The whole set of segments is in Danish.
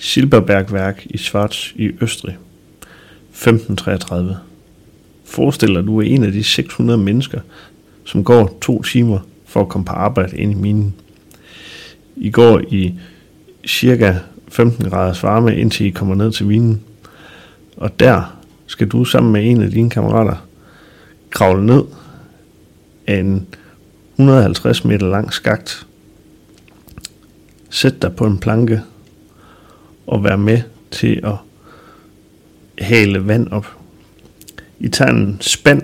Silberbergværk i Schwarz i Østrig. 1533. Forestil dig, du er en af de 600 mennesker, som går to timer for at komme på arbejde ind i minen. I går i cirka 15 graders varme, indtil I kommer ned til minen. Og der skal du sammen med en af dine kammerater kravle ned af en 150 meter lang skagt. Sæt dig på en planke og være med til at hale vand op. I tager en spand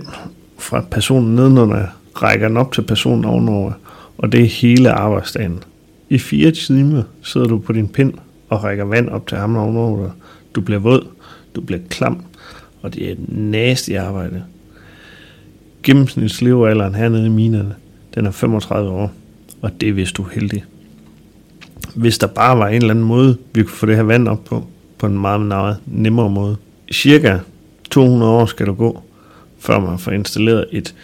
fra personen nedenunder, rækker den op til personen ovenover, og det er hele arbejdsdagen. I fire timer sidder du på din pind og rækker vand op til ham ovenover. Du bliver våd, du bliver klam, og det er et nasty arbejde. Gennemsnitslevealderen hernede i minerne, den er 35 år, og det er hvis du er heldig. Hvis der bare var en eller anden måde, vi kunne få det her vand op på, på en meget, meget nemmere måde. Cirka 200 år skal du gå, før man får installeret et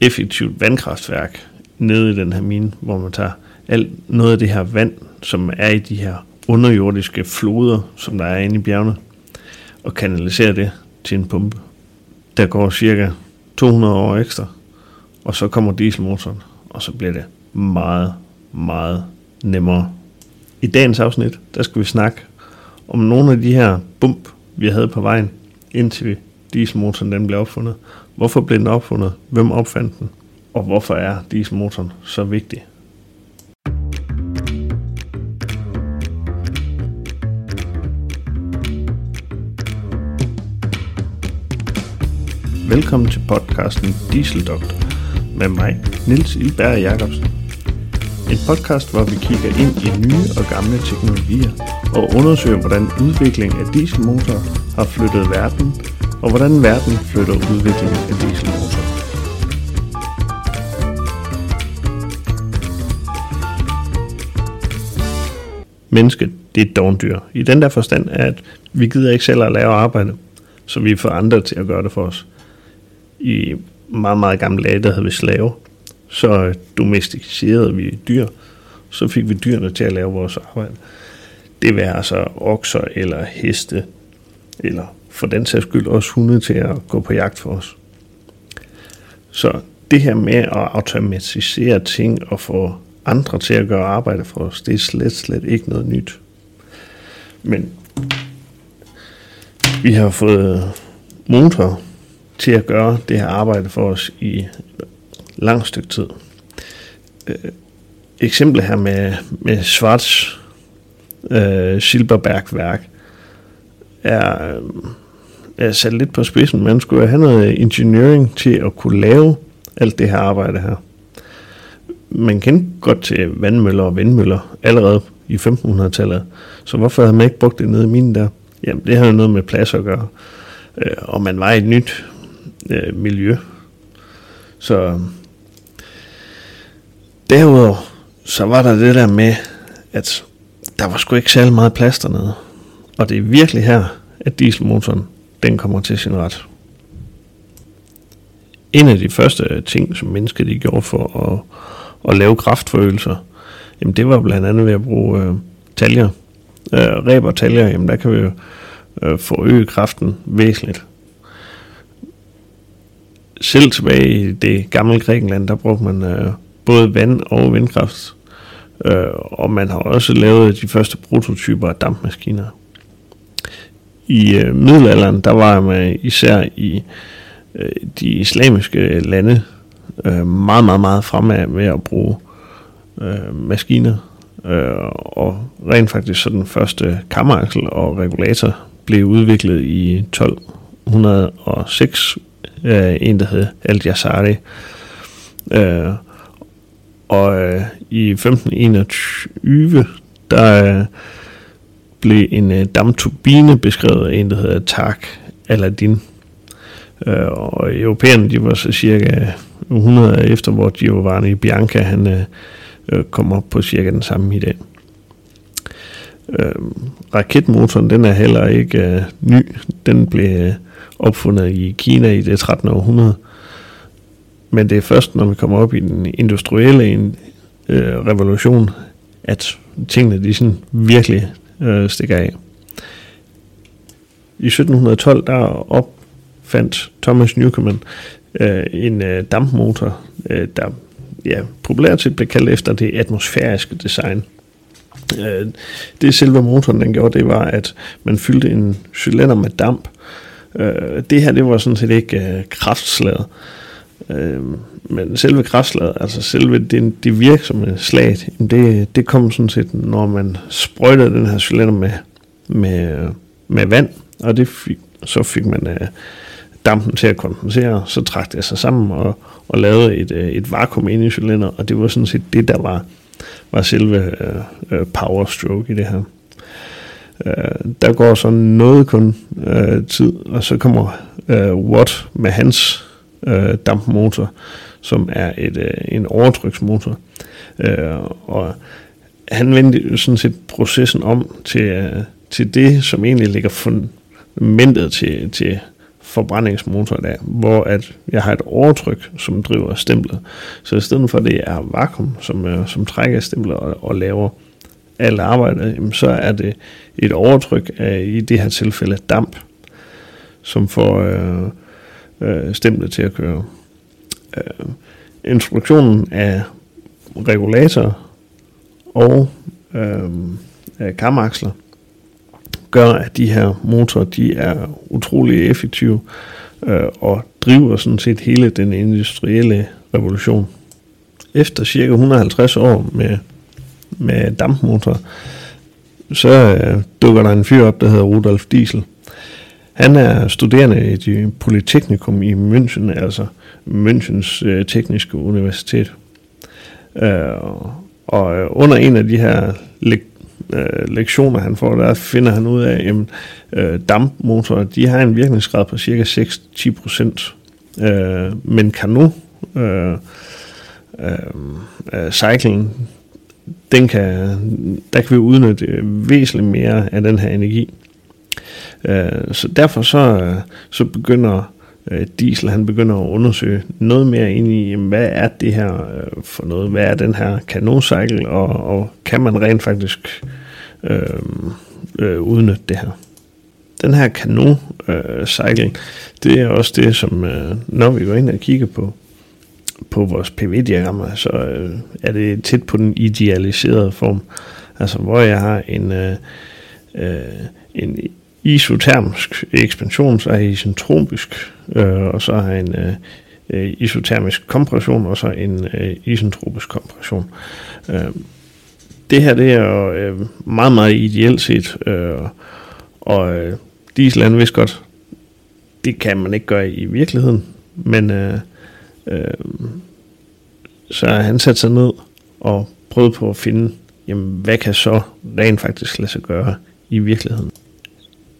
effektivt vandkraftværk nede i den her mine, hvor man tager alt noget af det her vand, som er i de her underjordiske floder, som der er inde i bjergene, og kanaliserer det til en pumpe. Der går cirka 200 år ekstra, og så kommer dieselmotoren, og så bliver det meget, meget nemmere. I dagens afsnit, der skal vi snakke om nogle af de her bump, vi havde på vejen, indtil dieselmotoren den blev opfundet. Hvorfor blev den opfundet? Hvem opfandt den? Og hvorfor er dieselmotoren så vigtig? Velkommen til podcasten Dieseldoktor med mig, Nils Ilberg Jacobsen. En podcast, hvor vi kigger ind i nye og gamle teknologier og undersøger, hvordan udviklingen af dieselmotorer har flyttet verden, og hvordan verden flytter udviklingen af dieselmotorer. Mennesket, det er et dogndyr. I den der forstand, at vi gider ikke selv at lave arbejde, så vi får andre til at gøre det for os i meget, meget gamle dage, der havde vi slaver, så øh, domesticerede vi dyr. Så fik vi dyrene til at lave vores arbejde. Det var altså okser eller heste, eller for den sags skyld også hunde til at gå på jagt for os. Så det her med at automatisere ting og få andre til at gøre arbejde for os, det er slet, slet ikke noget nyt. Men vi har fået motor til at gøre det her arbejde for os i langt stykke tid. Øh, eksempel her med, med Schwarz øh, Silberbergværk er, øh, er sat lidt på spidsen. Man skulle have noget engineering til at kunne lave alt det her arbejde her. Man kendte godt til vandmøller og vindmøller allerede i 1500-tallet, så hvorfor havde man ikke brugt det nede i minen der? Jamen, det har jo noget med plads at gøre. Øh, og man var i et nyt øh, miljø. Så derudover, så var der det der med, at der var sgu ikke særlig meget plads dernede. Og det er virkelig her, at dieselmotoren, den kommer til sin ret. En af de første ting, som mennesket de gjorde for at, at lave kraftforøgelser, jamen det var blandt andet ved at bruge øh, taljer. Øh, ræb og taljer, jamen der kan vi jo øh, forøge kraften væsentligt selv tilbage i det gamle Grækenland, der brugte man øh, både vand og vindkraft. Øh, og man har også lavet de første prototyper af dampmaskiner. I øh, middelalderen, der var man især i øh, de islamiske lande øh, meget, meget, meget fremad med at bruge øh, maskiner. Øh, og rent faktisk så den første kammeraksel og regulator blev udviklet i 1206 øh, en, der hed Al-Jazari. Øh, og øh, i 1521, der øh, blev en øh, dammturbine beskrevet af en, der hedder Tak Aladdin. Øh, og europæerne, de var så cirka 100 efter, hvor Giovanni Bianca, han øh, øh, kom op på cirka den samme idé. Øh, raketmotoren, den er heller ikke øh, ny. Den blev øh, opfundet i Kina i det 13. århundrede. Men det er først, når vi kommer op i den industrielle øh, revolution, at tingene de sådan virkelig øh, stikker af. I 1712 der opfandt Thomas Newcomen øh, en øh, dampmotor, øh, der ja, populært set blev kaldt efter det atmosfæriske design. Øh, det selve motoren den gjorde, det var, at man fyldte en cylinder med damp. Øh, det her, det var sådan set ikke øh, kraftslaget. Øh, Øh, men selve kraftslaget, altså selve det, det virksomme slag, det, det kom sådan set, når man sprøjtede den her cylinder med, med, med vand, og det fik, så fik man øh, dampen til at kondensere, så trak det sig sammen og, og lavede et, øh, et vakuum inde i cylinderen, og det var sådan set det, der var, var selve øh, øh, power stroke i det her. Øh, der går så noget kun øh, tid, og så kommer øh, Watt med hans øh, dampmotor, som er et, øh, en overtryksmotor. Øh, og han vendte sådan set processen om til, øh, til det, som egentlig ligger fundamentet til, til forbrændingsmotor der, hvor at jeg har et overtryk, som driver stemplet. Så i stedet for det er vakuum, som, øh, som trækker stemplet og, og laver alt arbejdet, jamen, så er det et overtryk af i det her tilfælde damp, som får øh, øh, stemte til at køre. Øh, instruktionen af regulator og øh, kamaksler gør, at de her motorer de er utrolig effektive øh, og driver sådan set hele den industrielle revolution. Efter cirka 150 år med, med dampmotor, så øh, dukker der en fyr op, der hedder Rudolf Diesel. Han er studerende i et Polyteknikum i München, altså Münchens øh, tekniske universitet. Øh, og øh, under en af de her øh, lektioner, han får, der finder han ud af, at øh, dampmotorer, de har en virkningsgrad på cirka 6-10 procent. Øh, men kan øh, øh, øh, cycling, den kan, der kan vi udnytte væsentligt mere af den her energi. Øh, så derfor så, øh, så begynder øh, Diesel, han begynder at undersøge noget mere ind i, hvad er det her øh, for noget? Hvad er den her kanoncykel, og, og kan man rent faktisk øh, øh, udnytte det her? Den her kanoncykel, øh, det er også det, som øh, når vi går ind og kigger på, på vores PV-diagrammer, så øh, er det tæt på den idealiserede form. Altså hvor jeg har en, øh, øh, en isotermisk ekspansion, så er isentropisk, øh, og så har en øh, øh, isotermisk kompression, og så en øh, isentropisk kompression. Øh, det her det er jo øh, meget, meget ideelt set, øh, og øh, diesel han vidste godt, det kan man ikke gøre i virkeligheden, men øh, øh, så har han sat sig ned og prøvet på at finde, jamen, hvad kan så rent faktisk lade sig gøre i virkeligheden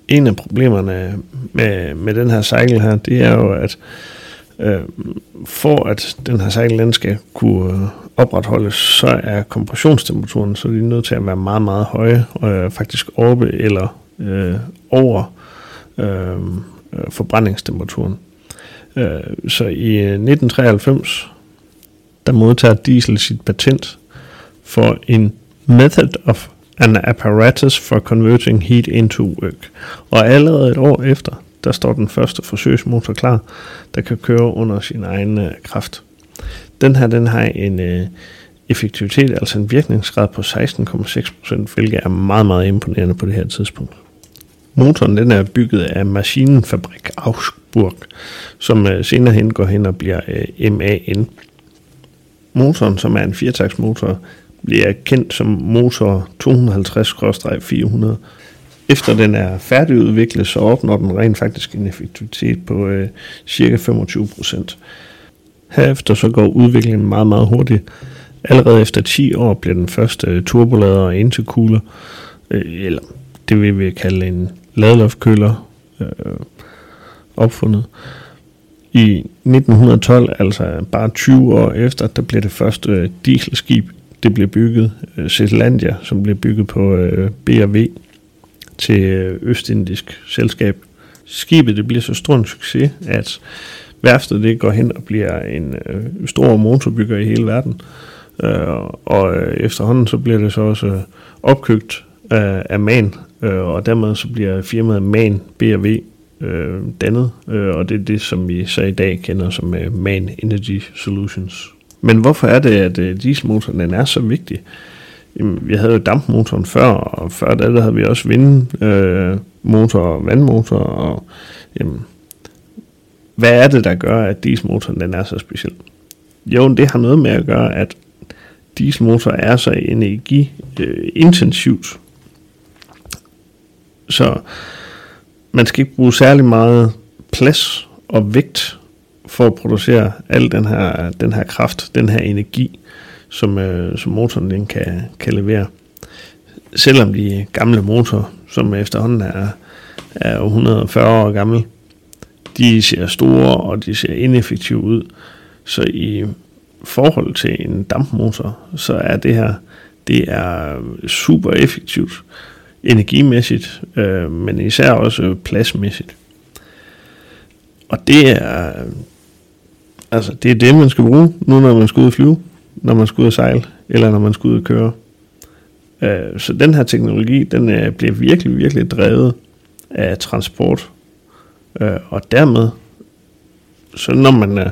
en af problemerne med, med den her cykel her, det er jo, at øh, for at den her cykel den skal kunne opretholdes, så er kompressionstemperaturen, så de er nødt til at være meget, meget høje, og øh, faktisk oppe eller øh, over øh, øh forbrændingstemperaturen. Øh, så i øh, 1993, der modtager Diesel sit patent for en method of an apparatus for converting heat into work. Og allerede et år efter, der står den første forsøgsmotor klar, der kan køre under sin egen øh, kraft. Den her, den har en øh, effektivitet, altså en virkningsgrad på 16,6%, hvilket er meget, meget imponerende på det her tidspunkt. Motoren den er bygget af Maschinenfabrik Augsburg, som øh, senere hen går hen og bliver øh, MAN. Motoren, som er en firetaktsmotor, bliver kendt som motor 250-400. Efter den er færdigudviklet, så opnår den rent faktisk en effektivitet på øh, cirka 25 procent. Herefter så går udviklingen meget, meget hurtigt. Allerede efter 10 år bliver den første turbolader og intercooler, øh, eller det vil vi kalde en ladeloftkøler, øh, opfundet. I 1912, altså bare 20 år efter, der bliver det første øh, dieselskib det blev bygget, øh, Zetlandia, som blev bygget på øh, B&V til øh, Østindisk selskab. Skibet det bliver så stor en succes, at værftet det går hen og bliver en øh, stor motorbygger i hele verden. Øh, og øh, efterhånden så bliver det så også øh, opkøbt øh, af MAN, øh, og dermed så bliver firmaet MAN B&V øh, dannet, øh, og det er det, som vi så i dag kender som øh, MAN Energy Solutions. Men hvorfor er det, at øh, dieselmotoren den er så vigtig? Jamen, vi havde jo dampmotoren før, og før det der havde vi også vindmotor øh, og vandmotor, og jamen, hvad er det, der gør, at dieselmotoren den er så speciel? Jo, det har noget med at gøre, at dieselmotor er så energiintensivt. Så man skal ikke bruge særlig meget plads og vægt for at producere al den her, den her kraft, den her energi, som, øh, som motoren den kan, kan levere. Selvom de gamle motorer, som efterhånden er, er 140 år gamle, de ser store og de ser ineffektive ud. Så i forhold til en dampmotor, så er det her det er super effektivt energimæssigt, øh, men især også pladsmæssigt. Og det er altså det er det man skal bruge nu når man skal ud og flyve, når man skal ud og sejle eller når man skal ud og køre. Øh, så den her teknologi den øh, bliver virkelig virkelig drevet af transport øh, og dermed så når man øh,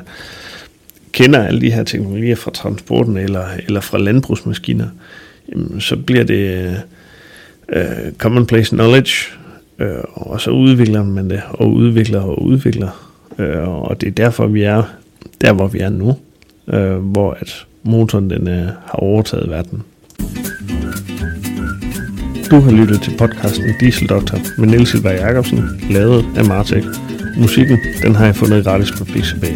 kender alle de her teknologier fra transporten eller, eller fra landbrugsmaskiner, jamen, så bliver det øh, øh commonplace knowledge, øh, og så udvikler man det, og udvikler og udvikler. Øh, og det er derfor, vi er der, hvor vi er nu, øh, hvor at motoren den, øh, har overtaget verden. Du har lyttet til podcasten Diesel Doctor med Niels Silberg Jacobsen, lavet af Martek. Musikken, den har jeg fundet gratis på Pixabay.